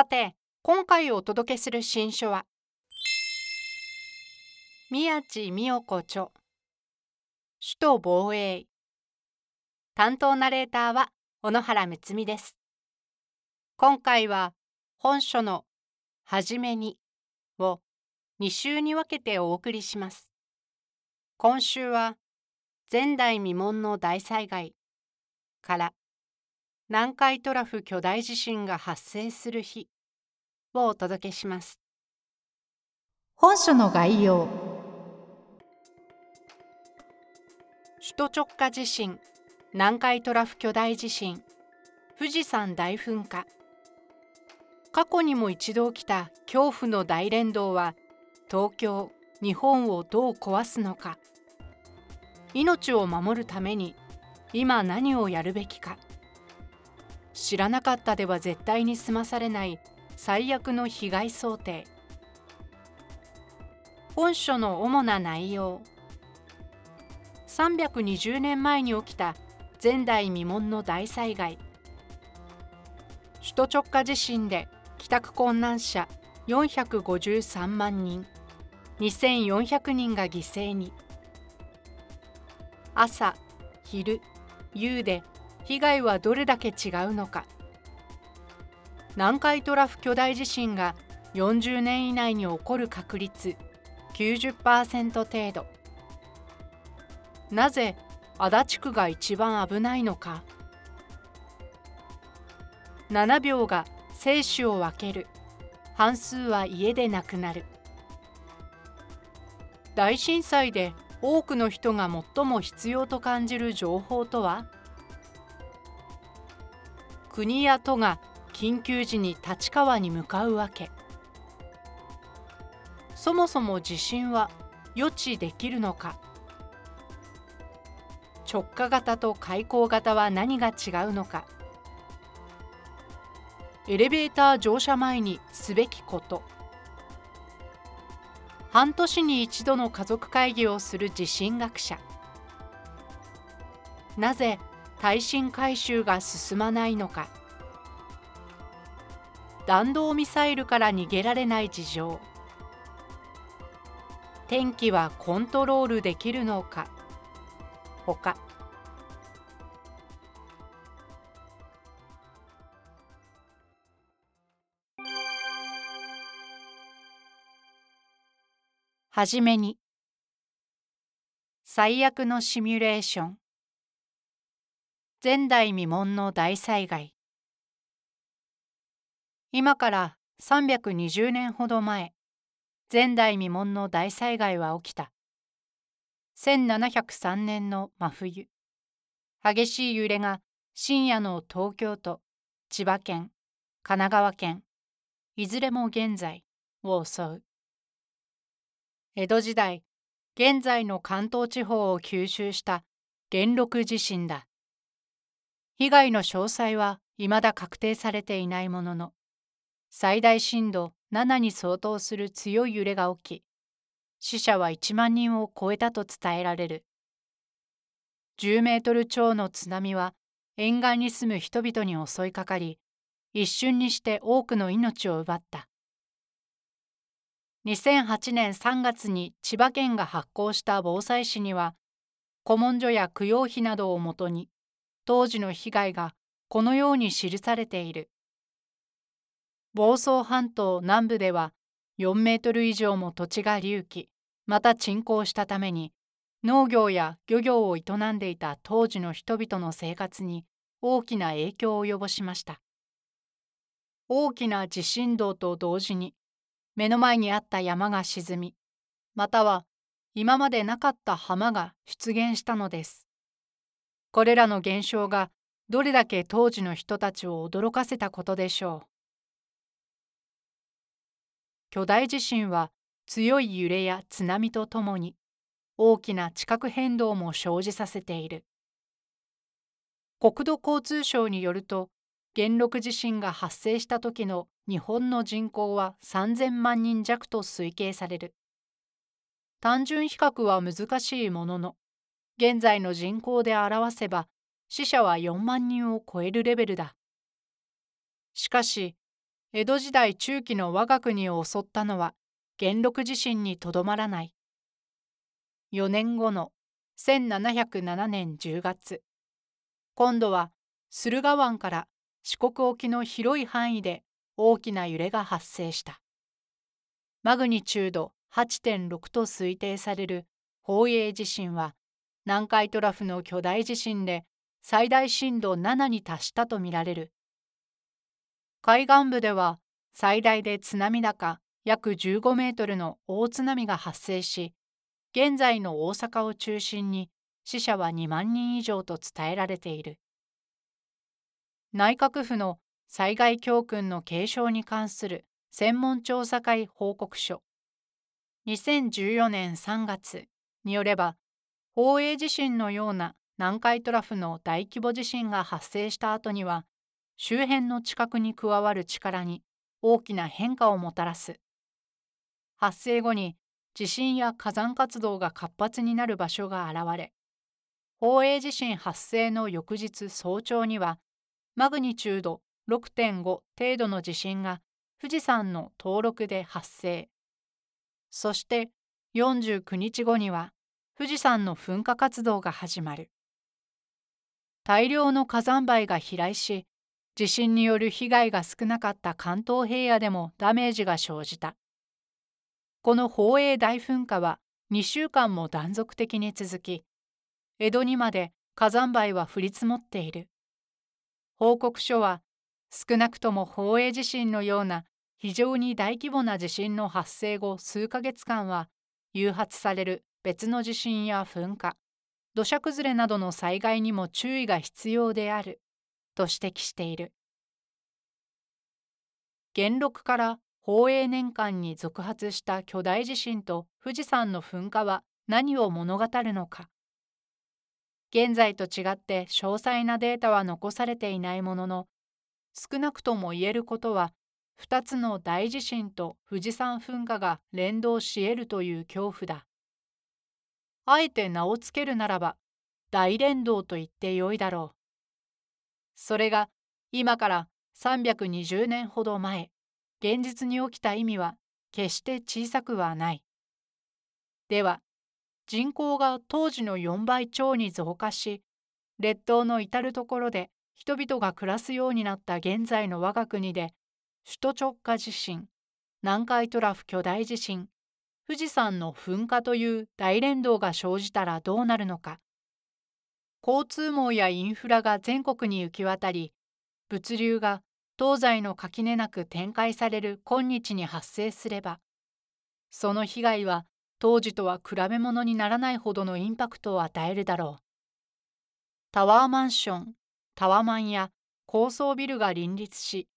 さて今回お届けする新書は宮地美代子著首都防衛。担当ナレーターは小野原睦美です。今回は本書の「はじめに」を2週に分けてお送りします。今週は前代未聞の大災害から南海トラフ巨大地震が発生する日。をお届けします。本書の概要。首都直下地震。南海トラフ巨大地震。富士山大噴火。過去にも一度起きた恐怖の大連動は東京日本をどう壊すのか。命を守るために今何をやるべきか知らなかったでは絶対に済まされない最悪の被害想定。本書の主な内容。320年前に起きた前代未聞の大災害。首都直下地震で帰宅困難者453万人。2400人が犠牲に。朝昼夕で被害はどれだけ違うのか。南海トラフ巨大地震が40年以内に起こる確率90%程度。なぜ足立区が一番危ないのか。7秒が生死を分ける。半数は家で亡くなる。大震災で多くの人が最も必要と感じる情報とは。国や都が緊急時に立川に向かうわけ。そもそも地震は予知できるのか。直下型と開口型は何が違うのか。エレベーター乗車前にすべきこと。半年に一度の家族会議をする地震学者。なぜ耐震改修が進まないのか。弾道ミサイルから逃げられない事情。天気はコントロールできるのか。ほかはじめに。最悪のシミュレーション。前代未聞の大災害。今から320年ほど前前代未聞の大災害は起きた。1703年の真冬激しい揺れが深夜の東京都千葉県神奈川県いずれも現在を襲う。江戸時代現在の関東地方を吸収した元禄地震だ。被害の詳細は未だ確定されていないものの最大震度7に相当する強い揺れが起き死者は1万人を超えたと伝えられる。10メートル超の津波は沿岸に住む人々に襲いかかり一瞬にして多くの命を奪った。2008年3月に千葉県が発行した防災誌には古文書や供養碑などをもとに当時の被害がこのように記されている。房総半島南部では4メートル以上も土地が隆起。また沈降したために農業や漁業を営んでいた当時の人々の生活に大きな影響を及ぼしました。大きな地震動と同時に目の前にあった山が沈みまたは今までなかった浜が出現したのです。これらの現象がどれだけ当時の人たちを驚かせたことでしょう巨大地震は強い揺れや津波とともに大きな地殻変動も生じさせている。国土交通省によると、元禄地震が発生した時の日本の人口は3000万人弱と推計される。単純比較は難しいものの、現在の人口で表せば死者は4万人を超えるレベルだ。しかし、江戸時代中期の我が国を襲ったのは元禄地震にとどまらない。4年後の1707年10月、今度は駿河湾から四国沖の広い範囲で大きな揺れが発生した。マグニチュード8.6と推定される宝永地震は南海トラフの巨大地震で最大震度7に達したとみられる。海岸部では最大で津波高約15メートルの大津波が発生し、現在の大阪を中心に死者は2万人以上と伝えられている。内閣府の災害教訓の継承に関する専門調査会報告書2014年3月によれば宝永地震のような南海トラフの大規模地震が発生した後には周辺の地殻に加わる力に大きな変化をもたらす。発生後に地震や火山活動が活発になる場所が現れ宝永地震発生の翌日早朝にはマグニチュード6.5程度の地震が富士山の登録で発生。そして49日後には富士山の噴火活動が始まる大量の火山灰が飛来し地震による被害が少なかった関東平野でもダメージが生じたこの宝永大噴火は2週間も断続的に続き、江戸にまで火山灰は降り積もっている。報告書は少なくとも宝永地震のような非常に大規模な地震の発生後数ヶ月間は誘発される別の地震や噴火、土砂崩れなどの災害にも注意が必要であると指摘している。元禄から宝永年間に続発した巨大地震と富士山の噴火は何を物語るのか現在と違って詳細なデータは残されていないものの少なくとも言えることは2つの大地震と富士山噴火が連動し得るという恐怖だ。あえて名を付けるならば大連動と言ってよいだろう。それが今から320年ほど前現実に起きた意味は決して小さくはない。では、人口が当時の4倍超に増加し、列島の至る所で人々が暮らすようになった現在の我が国で、首都直下地震、南海トラフ巨大地震、富士山の噴火という大連動が生じたらどうなるのか。交通網やインフラが全国に行き渡り、物流が東西の垣根なく展開される今日に発生すればその被害は当時とは比べ物にならないほどのインパクトを与えるだろうタワーマンションタワマンや高層ビルが林立し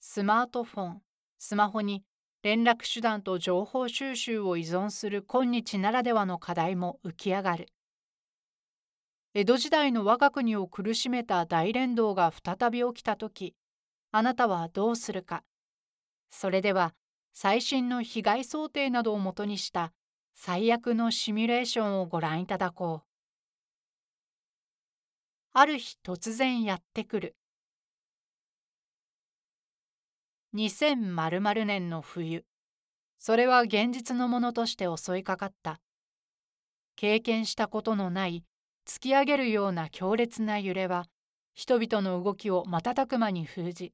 スマートフォンスマホに連絡手段と情報収集を依存する今日ならではの課題も浮き上がる江戸時代の我が国を苦しめた大連動が再び起きた時あなたはどうするか。それでは最新の被害想定などをもとにした最悪のシミュレーションをご覧いただこう。ある日突然やってくる。2000年の冬、それは現実のものとして襲いかかった。経験したことのない突き上げるような強烈な揺れは人々の動きを瞬く間に封じ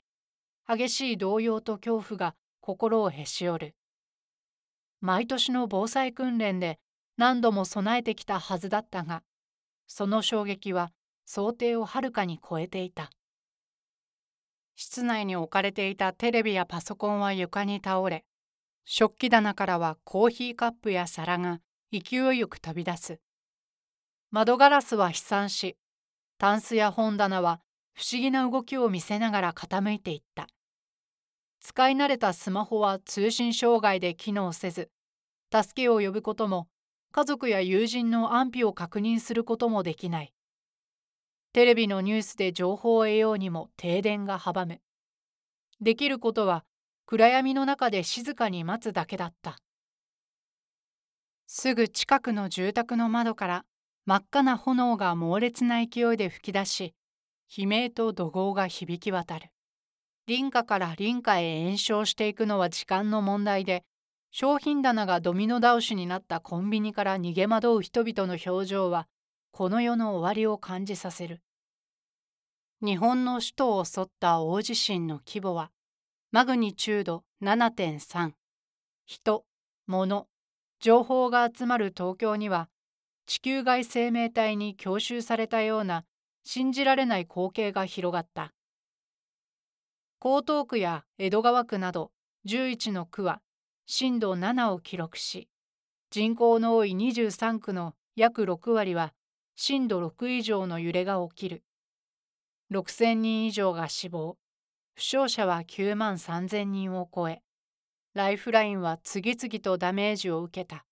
激しい動揺と恐怖が心をへし折る。毎年の防災訓練で何度も備えてきたはずだったが、その衝撃は想定をはるかに超えていた。室内に置かれていたテレビやパソコンは床に倒れ、食器棚からはコーヒーカップや皿が勢いよく飛び出す。窓ガラスは飛散し、タンスや本棚は不思議な動きを見せながら傾いていった。使い慣れたスマホは通信障害で機能せず、助けを呼ぶことも、家族や友人の安否を確認することもできない。テレビのニュースで情報を得ようにも停電が阻む。できることは暗闇の中で静かに待つだけだった。すぐ近くの住宅の窓から真っ赤な炎が猛烈な勢いで噴き出し、悲鳴と怒号が響き渡る。林家から林家へ延焼していくのは時間の問題で、商品棚がドミノ倒しになったコンビニから逃げ惑う人々の表情は、この世の終わりを感じさせる。日本の首都を襲った大地震の規模は、マグニチュード7.3。人、物、情報が集まる東京には、地球外生命体に強襲されたような信じられない光景が広がった。江東区や江戸川区など11の区は震度7を記録し、人口の多い23区の約6割は震度6以上の揺れが起きる。6000人以上が死亡、負傷者は9万3000人を超え、ライフラインは次々とダメージを受けた。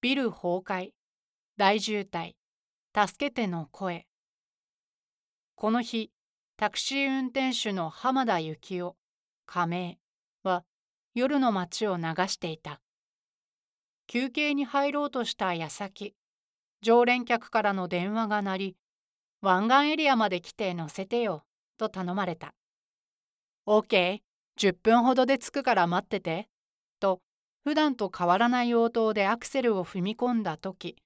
ビル崩壊、大渋滞、助けての声。この日、タクシー運転手の浜田幸雄、仮名は夜の街を流していた。休憩に入ろうとした矢先、常連客からの電話が鳴り、湾岸エリアまで来て乗せてよ、と頼まれた。OK、10分ほどで着くから待ってて、と、普段と変わらない応答でアクセルを踏み込んだ時、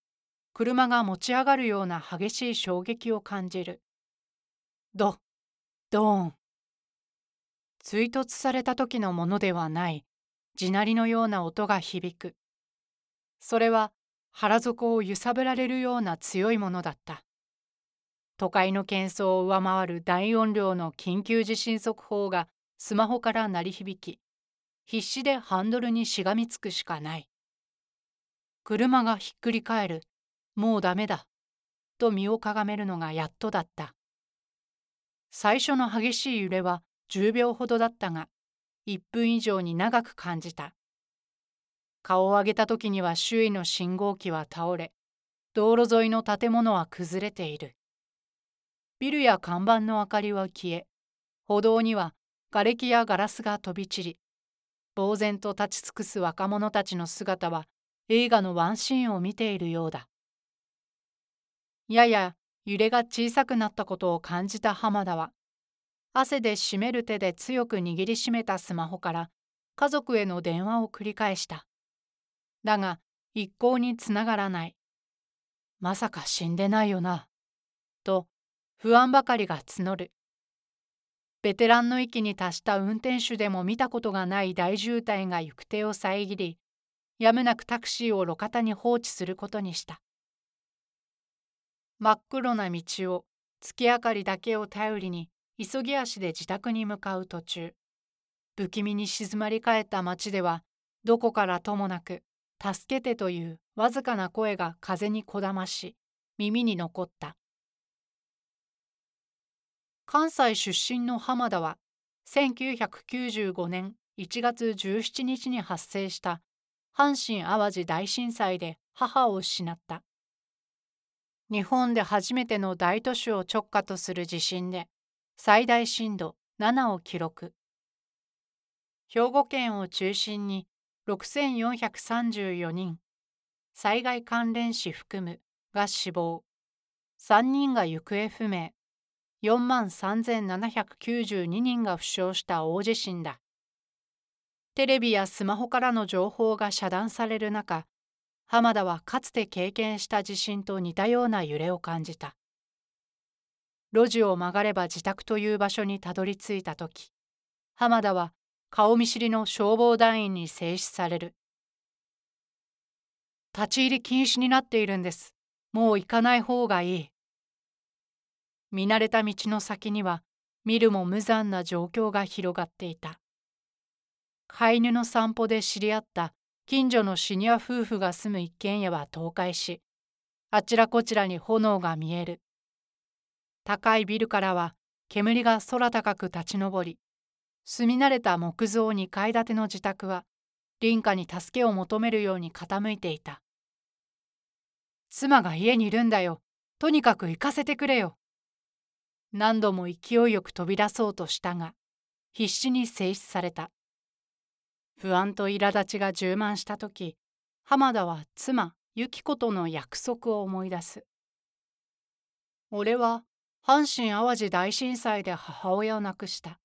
車が持ち上がるような激しい衝撃を感じる。ド、ドーン。追突された時のものではない、地鳴りのような音が響く。それは腹底を揺さぶられるような強いものだった。都会の喧騒を上回る大音量の緊急地震速報がスマホから鳴り響き、必死でハンドルにしがみつくしかない。車がひっくり返る。もうダメだ。と身をかがめるのがやっとだった。最初の激しい揺れは10秒ほどだったが、1分以上に長く感じた。顔を上げた時には周囲の信号機は倒れ、道路沿いの建物は崩れている。ビルや看板の明かりは消え、歩道には瓦礫やガラスが飛び散り、呆然と立ち尽くす若者たちの姿は映画のワンシーンを見ているようだ。やや揺れが小さくなったことを感じた浜田は、汗で締める手で強く握りしめたスマホから家族への電話を繰り返した。だが一向につながらない。まさか死んでないよな。と不安ばかりが募る。ベテランの域に達した運転手でも見たことがない大渋滞が行く手を遮り、やむなくタクシーを路肩に放置することにした。真っ黒な道を月明かりだけを頼りに急ぎ足で自宅に向かう途中、不気味に静まり返った街では、どこからともなく、助けてというわずかな声が風にこだまし、耳に残った。関西出身の浜田は1995年1月17日に発生した阪神・淡路大震災で母を失った。日本で初めての大都市を直下とする地震で最大震度7を記録。兵庫県を中心に6434人、災害関連死含むが死亡、3人が行方不明。4万3792人が負傷した大地震だ。テレビやスマホからの情報が遮断される中、浜田はかつて経験した地震と似たような揺れを感じた。路地を曲がれば自宅という場所にたどり着いた時、浜田は顔見知りの消防団員に制止される。立ち入り禁止になっているんです。もう行かない方がいい。見慣れた道の先には見るも無残な状況が広がっていた飼い犬の散歩で知り合った近所のシニア夫婦が住む一軒家は倒壊しあちらこちらに炎が見える高いビルからは煙が空高く立ち上り住み慣れた木造2階建ての自宅は林家に助けを求めるように傾いていた。妻が家にいるんだよ。とにかく行かせてくれよ。何度も勢いよく飛び出そうとしたが、必死に制止された。不安と苛立ちが充満した時、浜田は妻、由紀子との約束を思い出す。俺は阪神・淡路大震災で母親を亡くした。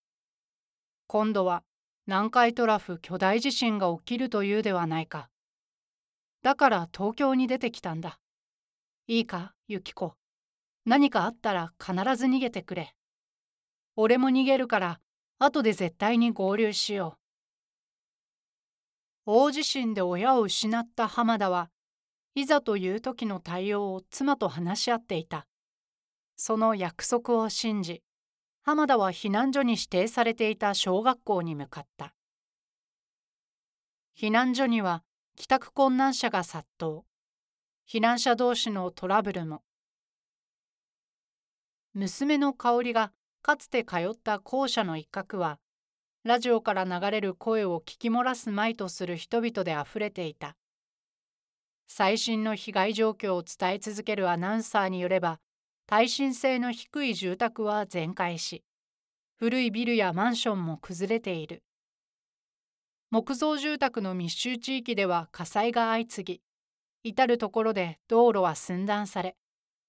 今度は南海トラフ巨大地震が起きるというではないか。だから東京に出てきたんだ。いいか、ゆき子。何かあったら必ず逃げてくれ。俺も逃げるから、後で絶対に合流しよう。大地震で親を失った浜田は、いざという時の対応を妻と話し合っていた。その約束を信じ、浜田は避難所に指定されていた小学校に向かった。避難所には帰宅困難者が殺到。避難者同士のトラブルも。娘の香りがかつて通った校舎の一角は、ラジオから流れる声を聞き漏らすまいとする人々であふれていた。最新の被害状況を伝え続けるアナウンサーによれば、耐震性の低い住宅は全壊し、古いビルやマンションも崩れている。木造住宅の密集地域では火災が相次ぎ、至る所で道路は寸断され、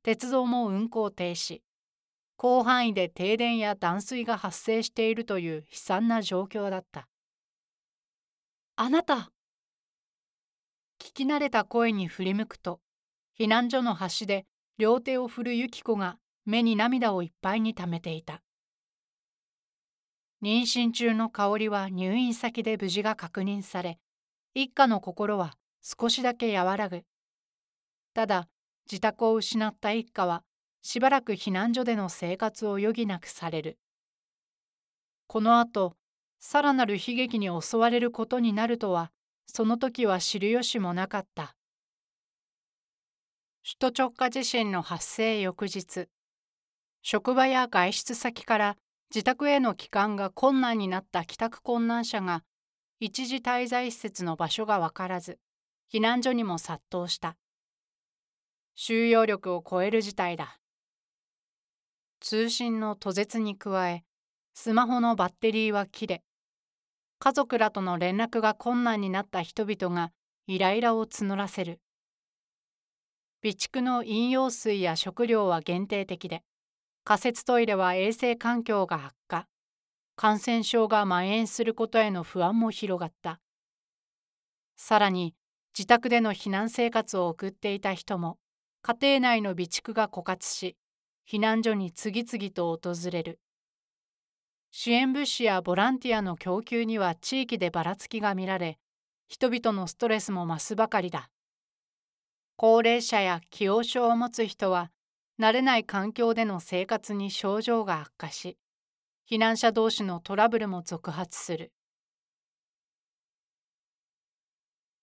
鉄道も運行停止、広範囲で停電や断水が発生しているという悲惨な状況だった。あなた聞き慣れた声に振り向くと、避難所の端で両手を振る由紀子が目に涙をいっぱいに溜めていた。妊娠中の香りは入院先で無事が確認され、一家の心は少しだけ和らぐ。ただ、自宅を失った一家は、しばらく避難所での生活を余儀なくされる。この後、さらなる悲劇に襲われることになるとは、その時は知る由もなかった。首都直下地震の発生翌日、職場や外出先から自宅への帰還が困難になった帰宅困難者が一時滞在施設の場所が分からず、避難所にも殺到した。収容力を超える事態だ。通信の途絶に加え、スマホのバッテリーは切れ、家族らとの連絡が困難になった人々がイライラを募らせる。備蓄の飲用水や食料は限定的で、仮設トイレは衛生環境が悪化、感染症が蔓延することへの不安も広がった。さらに、自宅での避難生活を送っていた人も、家庭内の備蓄が枯渇し、避難所に次々と訪れる。支援物資やボランティアの供給には地域でばらつきが見られ、人々のストレスも増すばかりだ。高齢者や既往症を持つ人は慣れない環境での生活に症状が悪化し避難者同士のトラブルも続発する。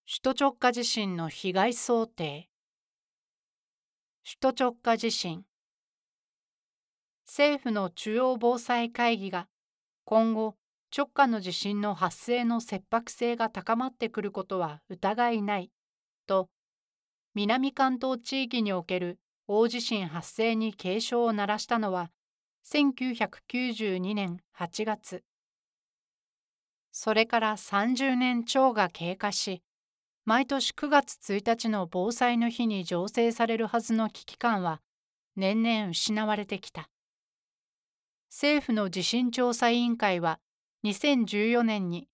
首都直下地震の被害想定。首都直下地震。政府の中央防災会議が今後直下の地震の発生の切迫性が高まってくることは疑いないと南関東地域における大地震発生に警鐘を鳴らしたのは1992年8月。それから30年超が経過し、毎年9月1日の防災の日に醸成されるはずの危機感は年々失われてきた。政府の地震調査委員会は2014年に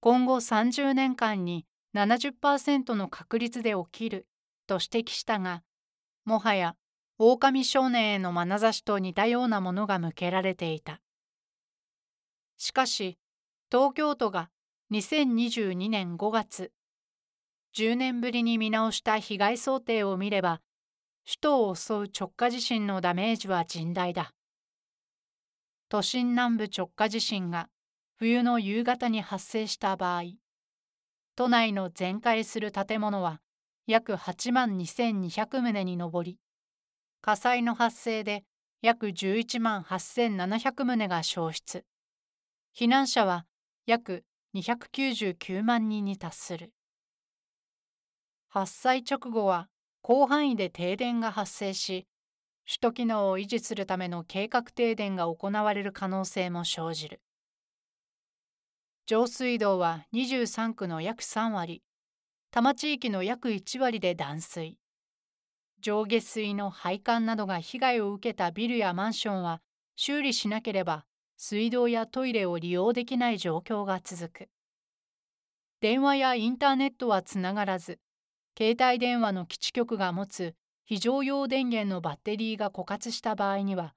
今後30年間に70%の確率で起きると指摘したが、もはや狼少年への眼差しと似たようなものが向けられていた。しかし、東京都が2022年5月、10年ぶりに見直した被害想定を見れば、首都を襲う直下地震のダメージは甚大だ。都心南部直下地震が冬の夕方に発生した場合、都内の全壊する建物は約8万2200棟に上り、火災の発生で約11万8700棟が焼失。避難者は約299万人に達する。発災直後は広範囲で停電が発生し、首都機能を維持するための計画停電が行われる可能性も生じる。上水道は23区の約3割、多摩地域の約1割で断水。上下水の配管などが被害を受けたビルやマンションは修理しなければ水道やトイレを利用できない状況が続く。電話やインターネットはつながらず、携帯電話の基地局が持つ非常用電源のバッテリーが枯渇した場合には、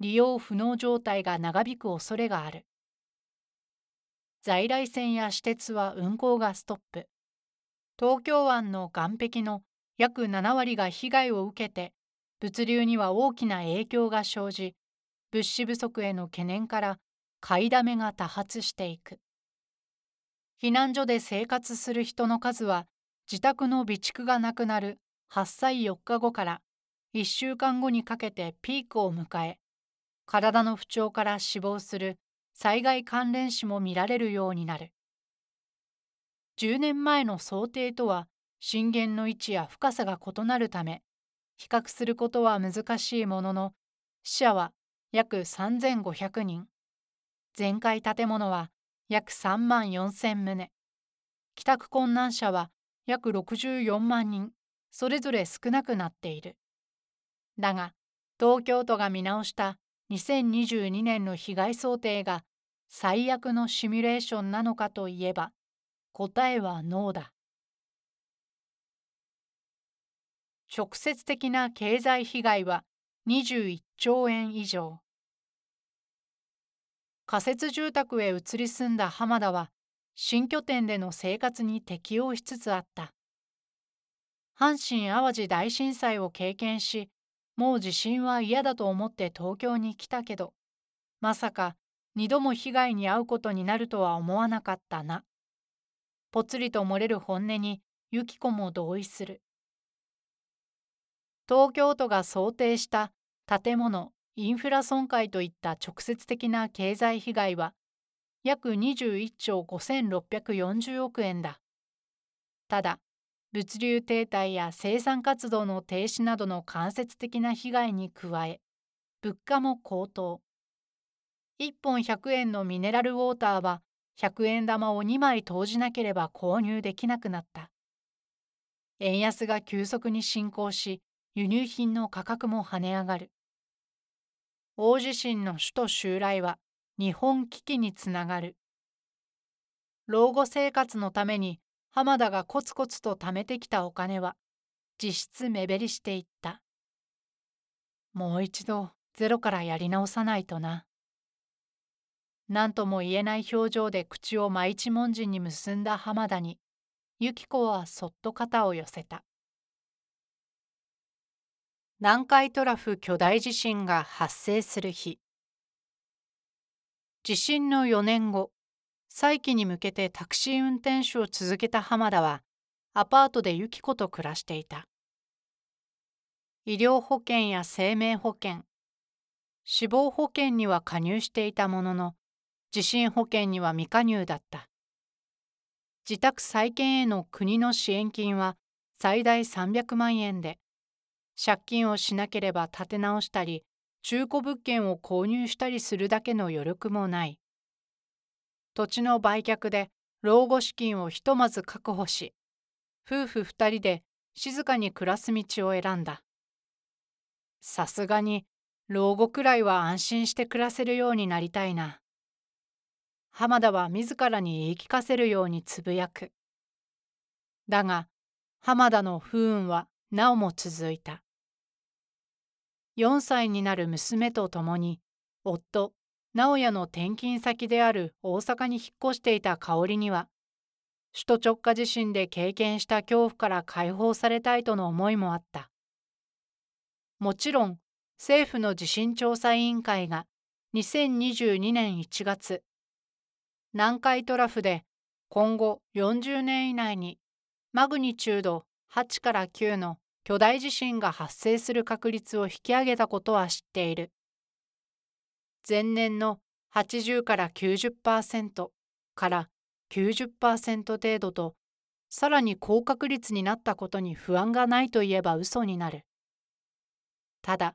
利用不能状態が長引く恐れがある。在来線や私鉄は運行がストップ。東京湾の岸壁の約7割が被害を受けて、物流には大きな影響が生じ、物資不足への懸念から買いだめが多発していく。避難所で生活する人の数は自宅の備蓄がなくなる発災4日後から1週間後にかけてピークを迎え、体の不調から死亡する災害関連死も見られるようになる。10年前の想定とは震源の位置や深さが異なるため、比較することは難しいものの、死者は約3500人、全壊建物は約3万4000棟、帰宅困難者は約64万人、それぞれ少なくなっている。だが、東京都が見直した2022年の被害想定が最悪のシミュレーションなのかといえば、答えはノーだ。直接的な経済被害は21兆円以上。仮設住宅へ移り住んだ浜田は、新拠点での生活に適応しつつあった。阪神・淡路大震災を経験し、もう地震は嫌だと思って東京に来たけど、まさか二度も被害に遭うことになるとは思わなかったな。ぽつりと漏れる本音にユキコも同意する。東京都が想定した建物、インフラ損壊といった直接的な経済被害は約21兆5640億円だ。ただ、物流停滞や生産活動の停止などの間接的な被害に加え、物価も高騰。1本100円のミネラルウォーターは100円玉を2枚投じなければ購入できなくなった。円安が急速に進行し、輸入品の価格も跳ね上がる。大地震の首都襲来は日本危機につながる。老後生活のために浜田がコツコツと貯めてきたお金は実質目減りしていった。もう一度ゼロからやり直さないとな。何とも言えない表情で口を真一文字に結んだ浜田に、由紀子はそっと肩を寄せた。南海トラフ巨大地震が発生する日。地震の4年後、再起に向けてタクシー運転手を続けた浜田は、アパートで由紀子と暮らしていた。医療保険や生命保険、死亡保険には加入していたものの、地震保険には未加入だった。自宅再建への国の支援金は最大300万円で、借金をしなければ建て直したり、中古物件を購入したりするだけの余力もない。土地の売却で老後資金をひとまず確保し、夫婦二人で静かに暮らす道を選んだ。さすがに老後くらいは安心して暮らせるようになりたいな。浜田は自らに言い聞かせるようにつぶやく。だが、浜田の不運はなおも続いた。4歳になる娘と共に、夫、直哉の転勤先である大阪に引っ越していた香織には、首都直下地震で経験した恐怖から解放されたいとの思いもあった。もちろん、政府の地震調査委員会が2022年1月、南海トラフで今後40年以内にマグニチュード8から9の巨大地震が発生する確率を引き上げたことは知っている。前年の80から90%から90%程度とさらに高確率になったことに不安がないといえば嘘になる。ただ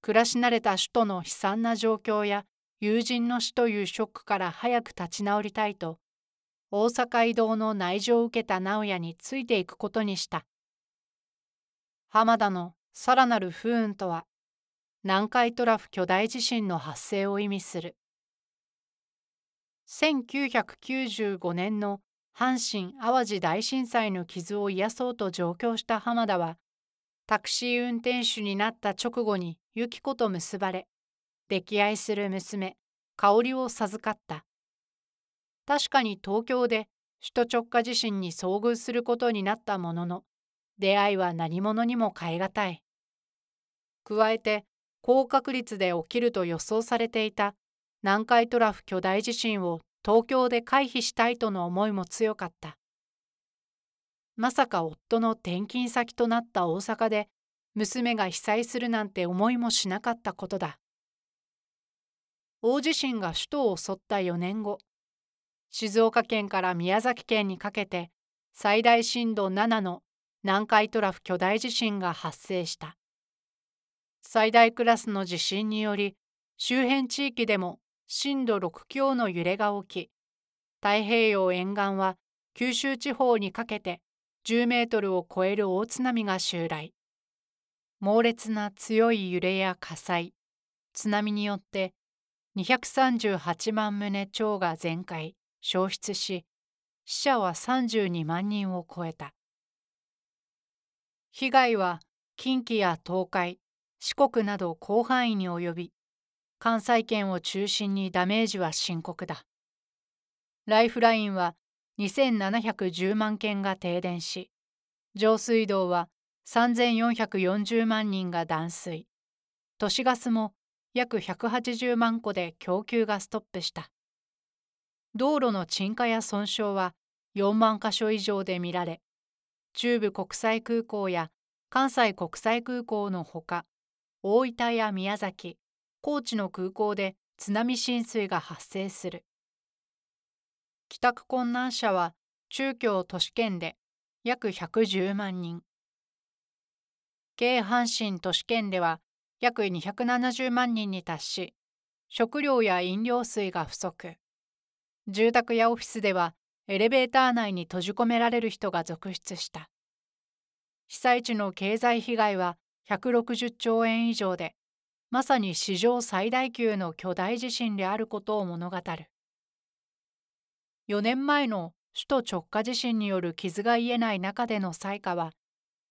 暮らし慣れた首都の悲惨な状況や友人の死というショックから早く立ち直りたいと大阪移動の内情を受けた直哉についていくことにした。浜田のさらなる不運とは南海トラフ巨大地震の発生を意味する。1995年の阪神・淡路大震災の傷を癒そうと上京した浜田はタクシー運転手になった直後に由紀子と結ばれ溺愛する娘香織を授かった確かに東京で首都直下地震に遭遇することになったものの出会いは何者にも代え難い加えて高確率で起きると予想されていた南海トラフ巨大地震を東京で回避したいとの思いも強かった。まさか夫の転勤先となった大阪で娘が被災するなんて思いもしなかったことだ。大地震が首都を襲った4年後、静岡県から宮崎県にかけて最大震度7の南海トラフ巨大地震が発生した。最大クラスの地震により周辺地域でも震度6強の揺れが起き、太平洋沿岸は九州地方にかけて10メートルを超える大津波が襲来。猛烈な強い揺れや火災、津波によって238万棟町が全壊、消失し、死者は32万人を超えた。被害は近畿や東海、四国など広範囲に及び、関西圏を中心にダメージは深刻だ。ライフラインは2710万件が停電し、上水道は3440万人が断水、都市ガスも約180万戸で供給がストップした。道路の沈下や損傷は4万箇所以上で見られ、中部国際空港や関西国際空港のほか、大分や宮崎、高知の空港で津波浸水が発生する。帰宅困難者は中京都市圏で約110万人。京阪神都市圏では約270万人に達し、食料や飲料水が不足。住宅やオフィスではエレベーター内に閉じ込められる人が続出した。被災地の経済被害は160兆円以上で、まさに史上最大級の巨大地震であることを物語る。4年前の首都直下地震による傷が癒えない中での災禍は、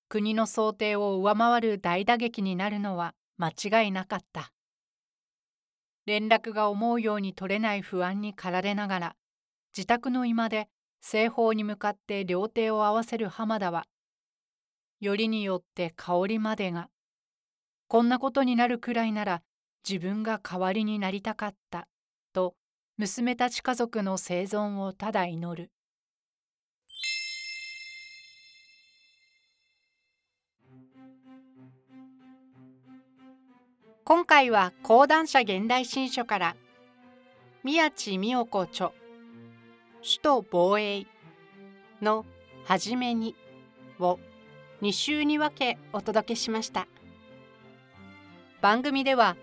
国の想定を上回る大打撃になるのは間違いなかった。連絡が思うように取れない不安に駆られながら、自宅の居間で西方に向かって両手を合わせる浜田は、よりによって香りまでがこんなことになるくらいなら自分が代わりになりたかったと娘たち家族の生存をただ祈る今回は講談社現代新書から宮地美代子著首都防衛の初めにを2週に分けお届けしました。番組では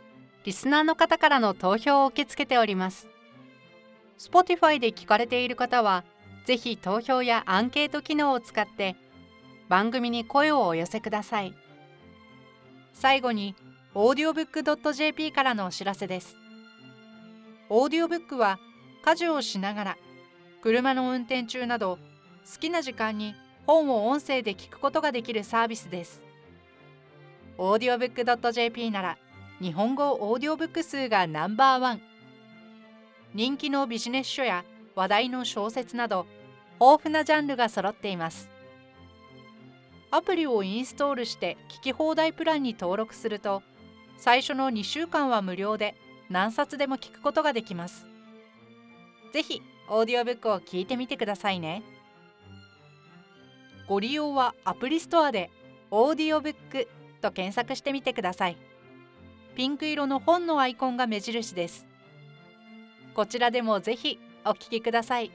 リスナーの方からの投票を受け付けております Spotify で聞かれている方はぜひ投票やアンケート機能を使って番組に声をお寄せください最後に audiobook.jp からのお知らせです。オーディオブックは家事をしながら車の運転中など好きな時間に本を音声で聞くことができるサービスです。オーディオブック .jp なら日本語オーディオブック数がナンバーワン。人気のビジネス書や話題の小説など豊富なジャンルが揃っています。アプリをインストールして聞き放題プランに登録すると最初の2週間は無料で何冊でも聞くことができますぜひオーディオブックを聞いてみてくださいねご利用はアプリストアでオーディオブックと検索してみてください。ピンク色の本のアイコンが目印です。こちらでもぜひお聞きください。